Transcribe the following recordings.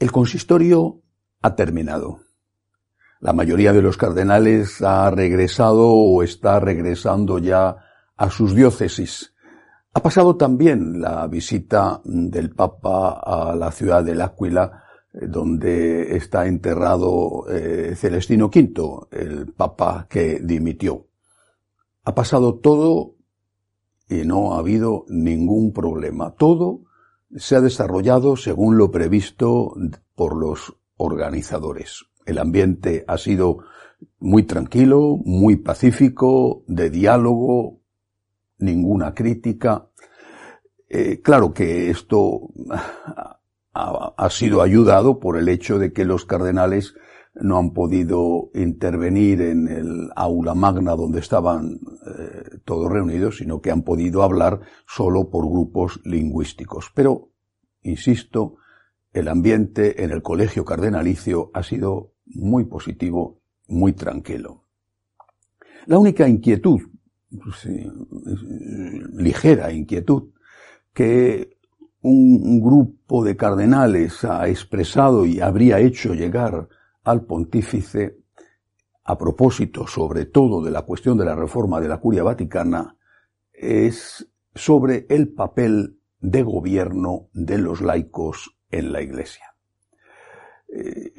El consistorio ha terminado. La mayoría de los cardenales ha regresado o está regresando ya a sus diócesis. Ha pasado también la visita del Papa a la ciudad del Áquila, eh, donde está enterrado eh, Celestino V, el Papa que dimitió. Ha pasado todo y no ha habido ningún problema. Todo se ha desarrollado según lo previsto por los organizadores. El ambiente ha sido muy tranquilo, muy pacífico, de diálogo, ninguna crítica. Eh, claro que esto ha, sido ayudado por el hecho de que los cardenales no han podido intervenir en el aula magna donde estaban eh, todos reunidos, sino que han podido hablar solo por grupos lingüísticos. Pero, insisto, el ambiente en el colegio cardenalicio ha sido muy positivo, muy tranquilo. La única inquietud, pues, ligera inquietud, que un grupo de cardenales ha expresado y habría hecho llegar al pontífice a propósito sobre todo de la cuestión de la reforma de la curia vaticana es sobre el papel de gobierno de los laicos en la iglesia. Eh,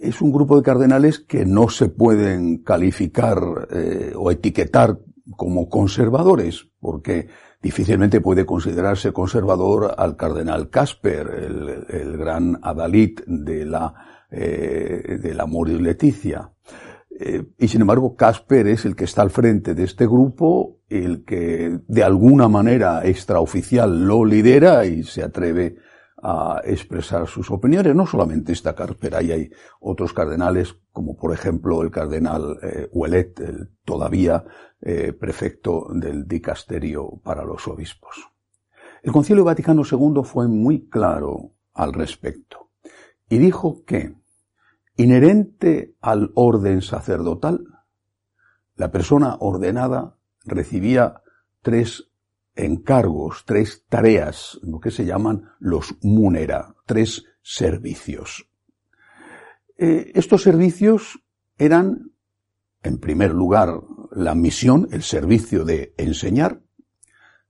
es un grupo de cardenales que no se pueden calificar eh, o etiquetar como conservadores, porque difícilmente puede considerarse conservador al cardenal Casper, el, gran adalid de la eh, del amor y Leticia. Y sin embargo, Casper es el que está al frente de este grupo, el que de alguna manera extraoficial lo lidera y se atreve a expresar sus opiniones. No solamente está Casper, ahí hay otros cardenales, como por ejemplo el cardenal eh, el todavía eh, prefecto del dicasterio para los obispos. El Concilio Vaticano II fue muy claro al respecto y dijo que inherente al orden sacerdotal, la persona ordenada recibía tres encargos, tres tareas, lo que se llaman los munera, tres servicios. Eh, estos servicios eran, en primer lugar, la misión, el servicio de enseñar,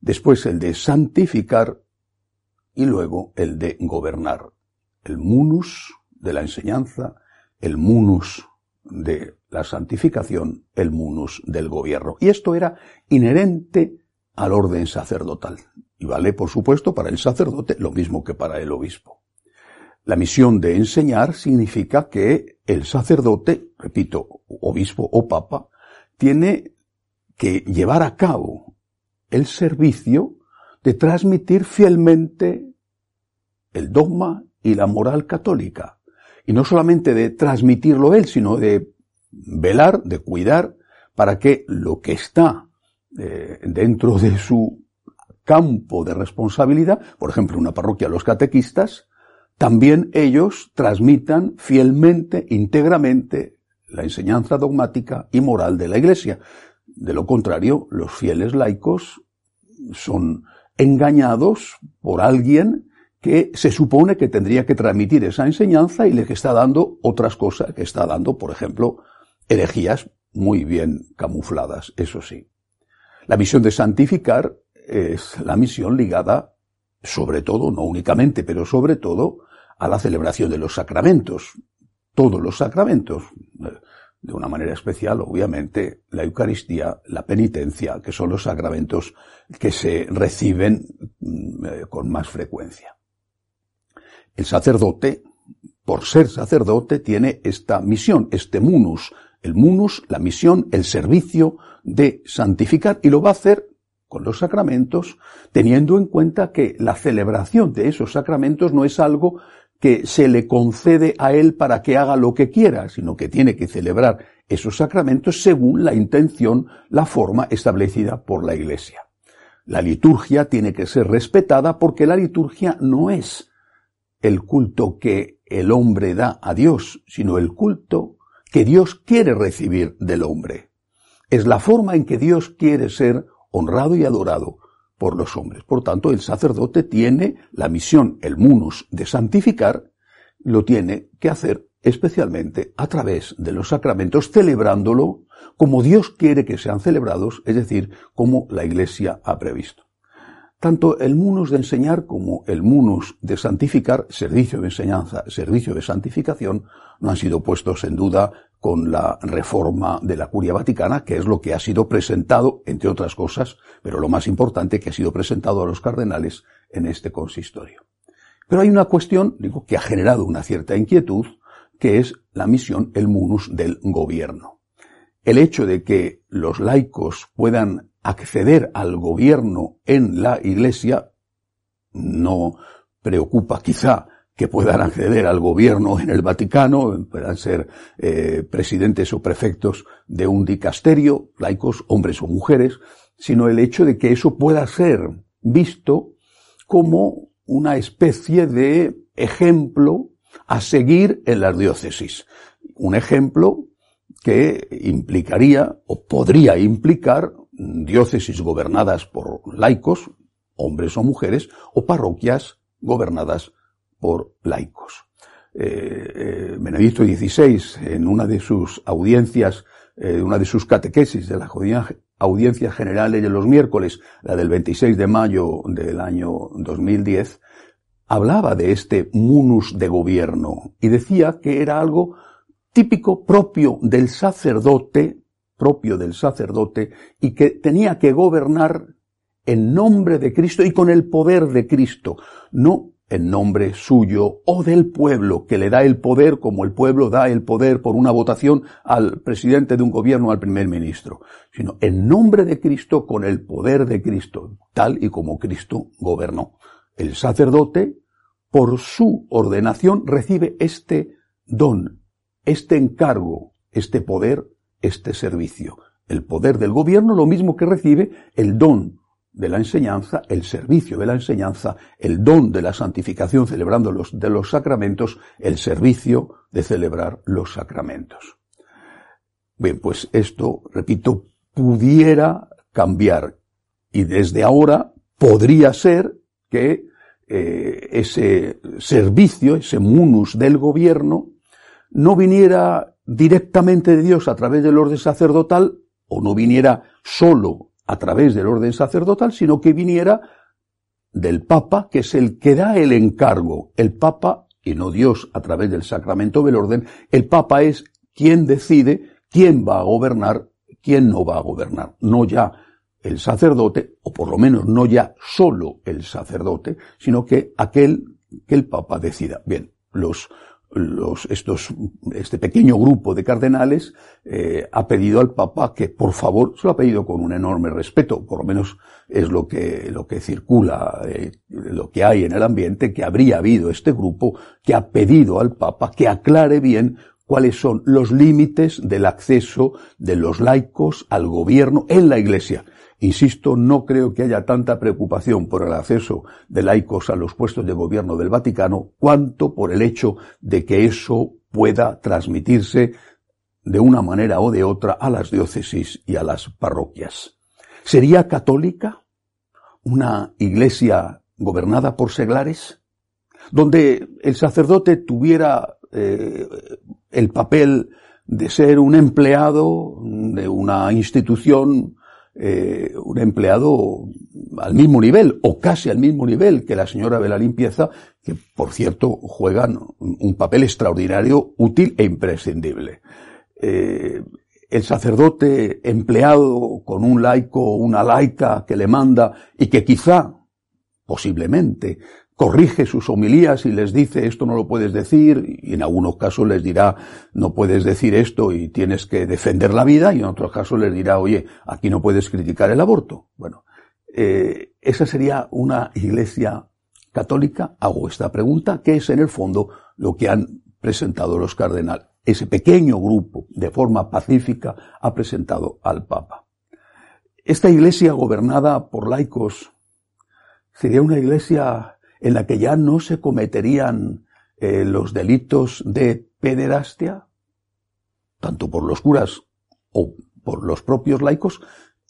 después el de santificar y luego el de gobernar. El munus de la enseñanza, el munus de la santificación, el munus del gobierno. Y esto era inherente al orden sacerdotal. Y vale, por supuesto, para el sacerdote lo mismo que para el obispo. La misión de enseñar significa que el sacerdote, repito, obispo o papa, tiene que llevar a cabo el servicio de transmitir fielmente el dogma y la moral católica, y no solamente de transmitirlo él, sino de velar, de cuidar, para que lo que está eh, dentro de su campo de responsabilidad, por ejemplo, una parroquia, los catequistas, también ellos transmitan fielmente, íntegramente, la enseñanza dogmática y moral de la Iglesia. De lo contrario, los fieles laicos son engañados por alguien que se supone que tendría que transmitir esa enseñanza y le que está dando otras cosas, que está dando, por ejemplo, herejías muy bien camufladas, eso sí. La misión de santificar es la misión ligada, sobre todo, no únicamente, pero sobre todo, a la celebración de los sacramentos. Todos los sacramentos. De una manera especial, obviamente, la Eucaristía, la penitencia, que son los sacramentos que se reciben mm, eh, con más frecuencia. El sacerdote, por ser sacerdote, tiene esta misión, este munus. El munus, la misión, el servicio de santificar y lo va a hacer con los sacramentos, teniendo en cuenta que la celebración de esos sacramentos no es algo que se le concede a él para que haga lo que quiera, sino que tiene que celebrar esos sacramentos según la intención, la forma establecida por la Iglesia. La liturgia tiene que ser respetada porque la liturgia no es el culto que el hombre da a Dios, sino el culto que Dios quiere recibir del hombre. Es la forma en que Dios quiere ser honrado y adorado por los hombres. Por tanto, el sacerdote tiene la misión, el munus, de santificar lo tiene que hacer especialmente a través de los sacramentos, celebrándolo como Dios quiere que sean celebrados, es decir, como la Iglesia ha previsto. Tanto el munus de enseñar como el munus de santificar, servicio de enseñanza, servicio de santificación, no han sido puestos en duda con la reforma de la curia vaticana, que es lo que ha sido presentado, entre otras cosas, pero lo más importante que ha sido presentado a los cardenales en este consistorio. Pero hay una cuestión, digo, que ha generado una cierta inquietud, que es la misión, el munus del gobierno. El hecho de que los laicos puedan acceder al gobierno en la Iglesia no preocupa quizá que puedan acceder al gobierno en el Vaticano, puedan ser eh, presidentes o prefectos de un dicasterio, laicos, hombres o mujeres, sino el hecho de que eso pueda ser visto como una especie de ejemplo a seguir en las diócesis. Un ejemplo que implicaría o podría implicar diócesis gobernadas por laicos, hombres o mujeres, o parroquias gobernadas por laicos. Eh, eh, Benedicto XVI, en una de sus audiencias, eh, una de sus catequesis de la audiencia general de los miércoles, la del 26 de mayo del año 2010, hablaba de este munus de gobierno y decía que era algo típico propio del sacerdote propio del sacerdote y que tenía que gobernar en nombre de Cristo y con el poder de Cristo, no en nombre suyo o del pueblo, que le da el poder como el pueblo da el poder por una votación al presidente de un gobierno, al primer ministro, sino en nombre de Cristo con el poder de Cristo, tal y como Cristo gobernó. El sacerdote, por su ordenación, recibe este don, este encargo, este poder este servicio. El poder del gobierno lo mismo que recibe el don de la enseñanza, el servicio de la enseñanza, el don de la santificación celebrando los, de los sacramentos, el servicio de celebrar los sacramentos. Bien, pues esto, repito, pudiera cambiar y desde ahora podría ser que eh, ese servicio, ese munus del gobierno, no viniera directamente de Dios a través del orden sacerdotal, o no viniera solo a través del orden sacerdotal, sino que viniera del Papa, que es el que da el encargo. El Papa, y no Dios a través del sacramento del orden, el Papa es quien decide quién va a gobernar, quién no va a gobernar. No ya el sacerdote, o por lo menos no ya solo el sacerdote, sino que aquel que el Papa decida. Bien, los los, estos, este pequeño grupo de cardenales eh, ha pedido al Papa que, por favor, se lo ha pedido con un enorme respeto, por lo menos es lo que, lo que circula, eh, lo que hay en el ambiente, que habría habido este grupo que ha pedido al Papa que aclare bien cuáles son los límites del acceso de los laicos al gobierno en la Iglesia. Insisto, no creo que haya tanta preocupación por el acceso de laicos a los puestos de gobierno del Vaticano, cuanto por el hecho de que eso pueda transmitirse de una manera o de otra a las diócesis y a las parroquias. ¿Sería católica una iglesia gobernada por seglares? Donde el sacerdote tuviera eh, el papel de ser un empleado de una institución eh, un empleado al mismo nivel o casi al mismo nivel que la señora de la limpieza, que por cierto juegan un papel extraordinario, útil e imprescindible. Eh, el sacerdote empleado con un laico una laica que le manda y que quizá, posiblemente, corrige sus homilías y les dice esto no lo puedes decir y en algunos casos les dirá no puedes decir esto y tienes que defender la vida y en otros casos les dirá oye aquí no puedes criticar el aborto. Bueno, eh, esa sería una iglesia católica. Hago esta pregunta que es en el fondo lo que han presentado los cardenales. Ese pequeño grupo de forma pacífica ha presentado al Papa. Esta iglesia gobernada por laicos sería una iglesia en la que ya no se cometerían eh, los delitos de pederastia, tanto por los curas o por los propios laicos,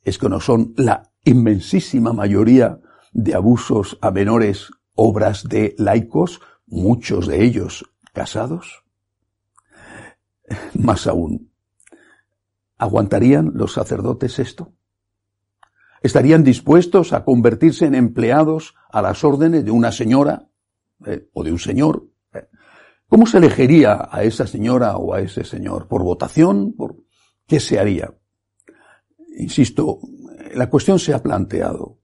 es que no son la inmensísima mayoría de abusos a menores obras de laicos, muchos de ellos casados? Más aún, ¿aguantarían los sacerdotes esto? ¿Estarían dispuestos a convertirse en empleados a las órdenes de una señora eh, o de un señor? Eh, ¿Cómo se elegiría a esa señora o a ese señor? ¿Por votación? ¿Por qué se haría? Insisto, la cuestión se ha planteado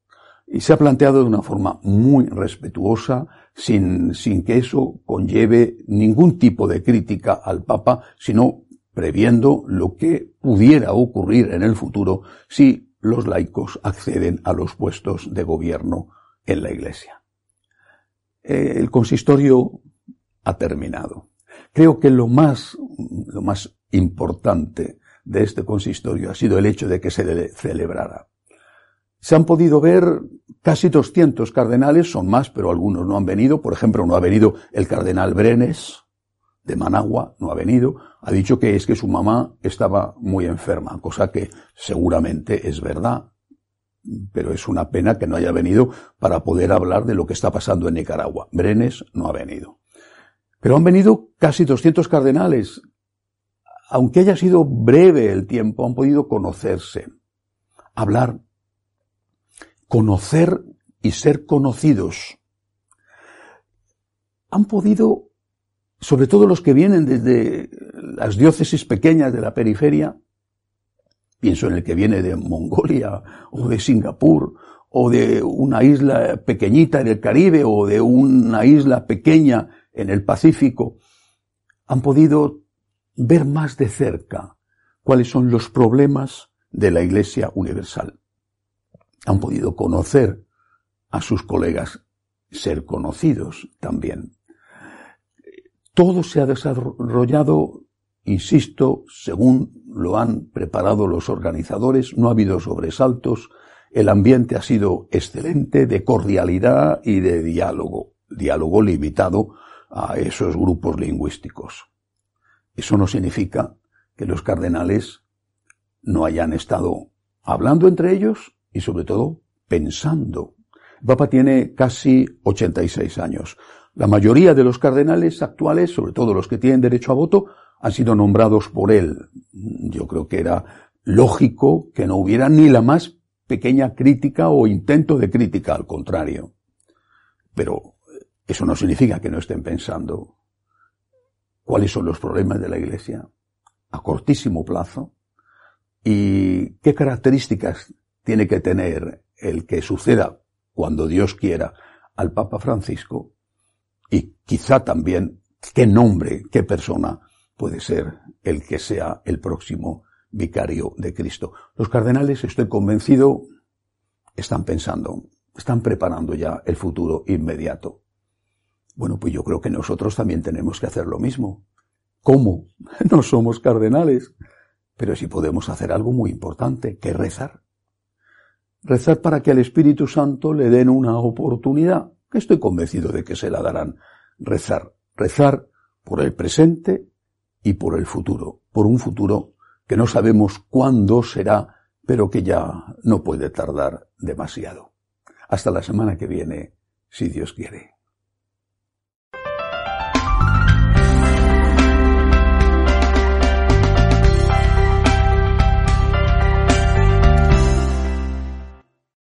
y se ha planteado de una forma muy respetuosa, sin que eso conlleve ningún tipo de crítica al Papa, sino previendo lo que pudiera ocurrir en el futuro si los laicos acceden a los puestos de gobierno en la Iglesia. Eh, el consistorio ha terminado. Creo que lo más, lo más importante de este consistorio ha sido el hecho de que se celebrara. Se han podido ver casi 200 cardenales, son más, pero algunos no han venido. Por ejemplo, no ha venido el cardenal Brenes, de Managua, no ha venido. Ha dicho que es que su mamá estaba muy enferma, cosa que seguramente es verdad. Pero es una pena que no haya venido para poder hablar de lo que está pasando en Nicaragua. Brenes no ha venido. Pero han venido casi 200 cardenales. Aunque haya sido breve el tiempo, han podido conocerse, hablar conocer y ser conocidos. Han podido, sobre todo los que vienen desde las diócesis pequeñas de la periferia, pienso en el que viene de Mongolia o de Singapur o de una isla pequeñita en el Caribe o de una isla pequeña en el Pacífico, han podido ver más de cerca cuáles son los problemas de la Iglesia Universal han podido conocer a sus colegas, ser conocidos también. Todo se ha desarrollado, insisto, según lo han preparado los organizadores, no ha habido sobresaltos, el ambiente ha sido excelente, de cordialidad y de diálogo, diálogo limitado a esos grupos lingüísticos. Eso no significa que los cardenales no hayan estado hablando entre ellos y sobre todo pensando. Papa tiene casi 86 años. La mayoría de los cardenales actuales, sobre todo los que tienen derecho a voto, han sido nombrados por él. Yo creo que era lógico que no hubiera ni la más pequeña crítica o intento de crítica, al contrario. Pero eso no significa que no estén pensando cuáles son los problemas de la Iglesia a cortísimo plazo y qué características tiene que tener el que suceda cuando Dios quiera al Papa Francisco y quizá también qué nombre, qué persona puede ser el que sea el próximo vicario de Cristo. Los cardenales, estoy convencido, están pensando, están preparando ya el futuro inmediato. Bueno, pues yo creo que nosotros también tenemos que hacer lo mismo. ¿Cómo? No somos cardenales, pero sí podemos hacer algo muy importante, que rezar. Rezar para que al Espíritu Santo le den una oportunidad, que estoy convencido de que se la darán. Rezar, rezar por el presente y por el futuro, por un futuro que no sabemos cuándo será, pero que ya no puede tardar demasiado. Hasta la semana que viene, si Dios quiere.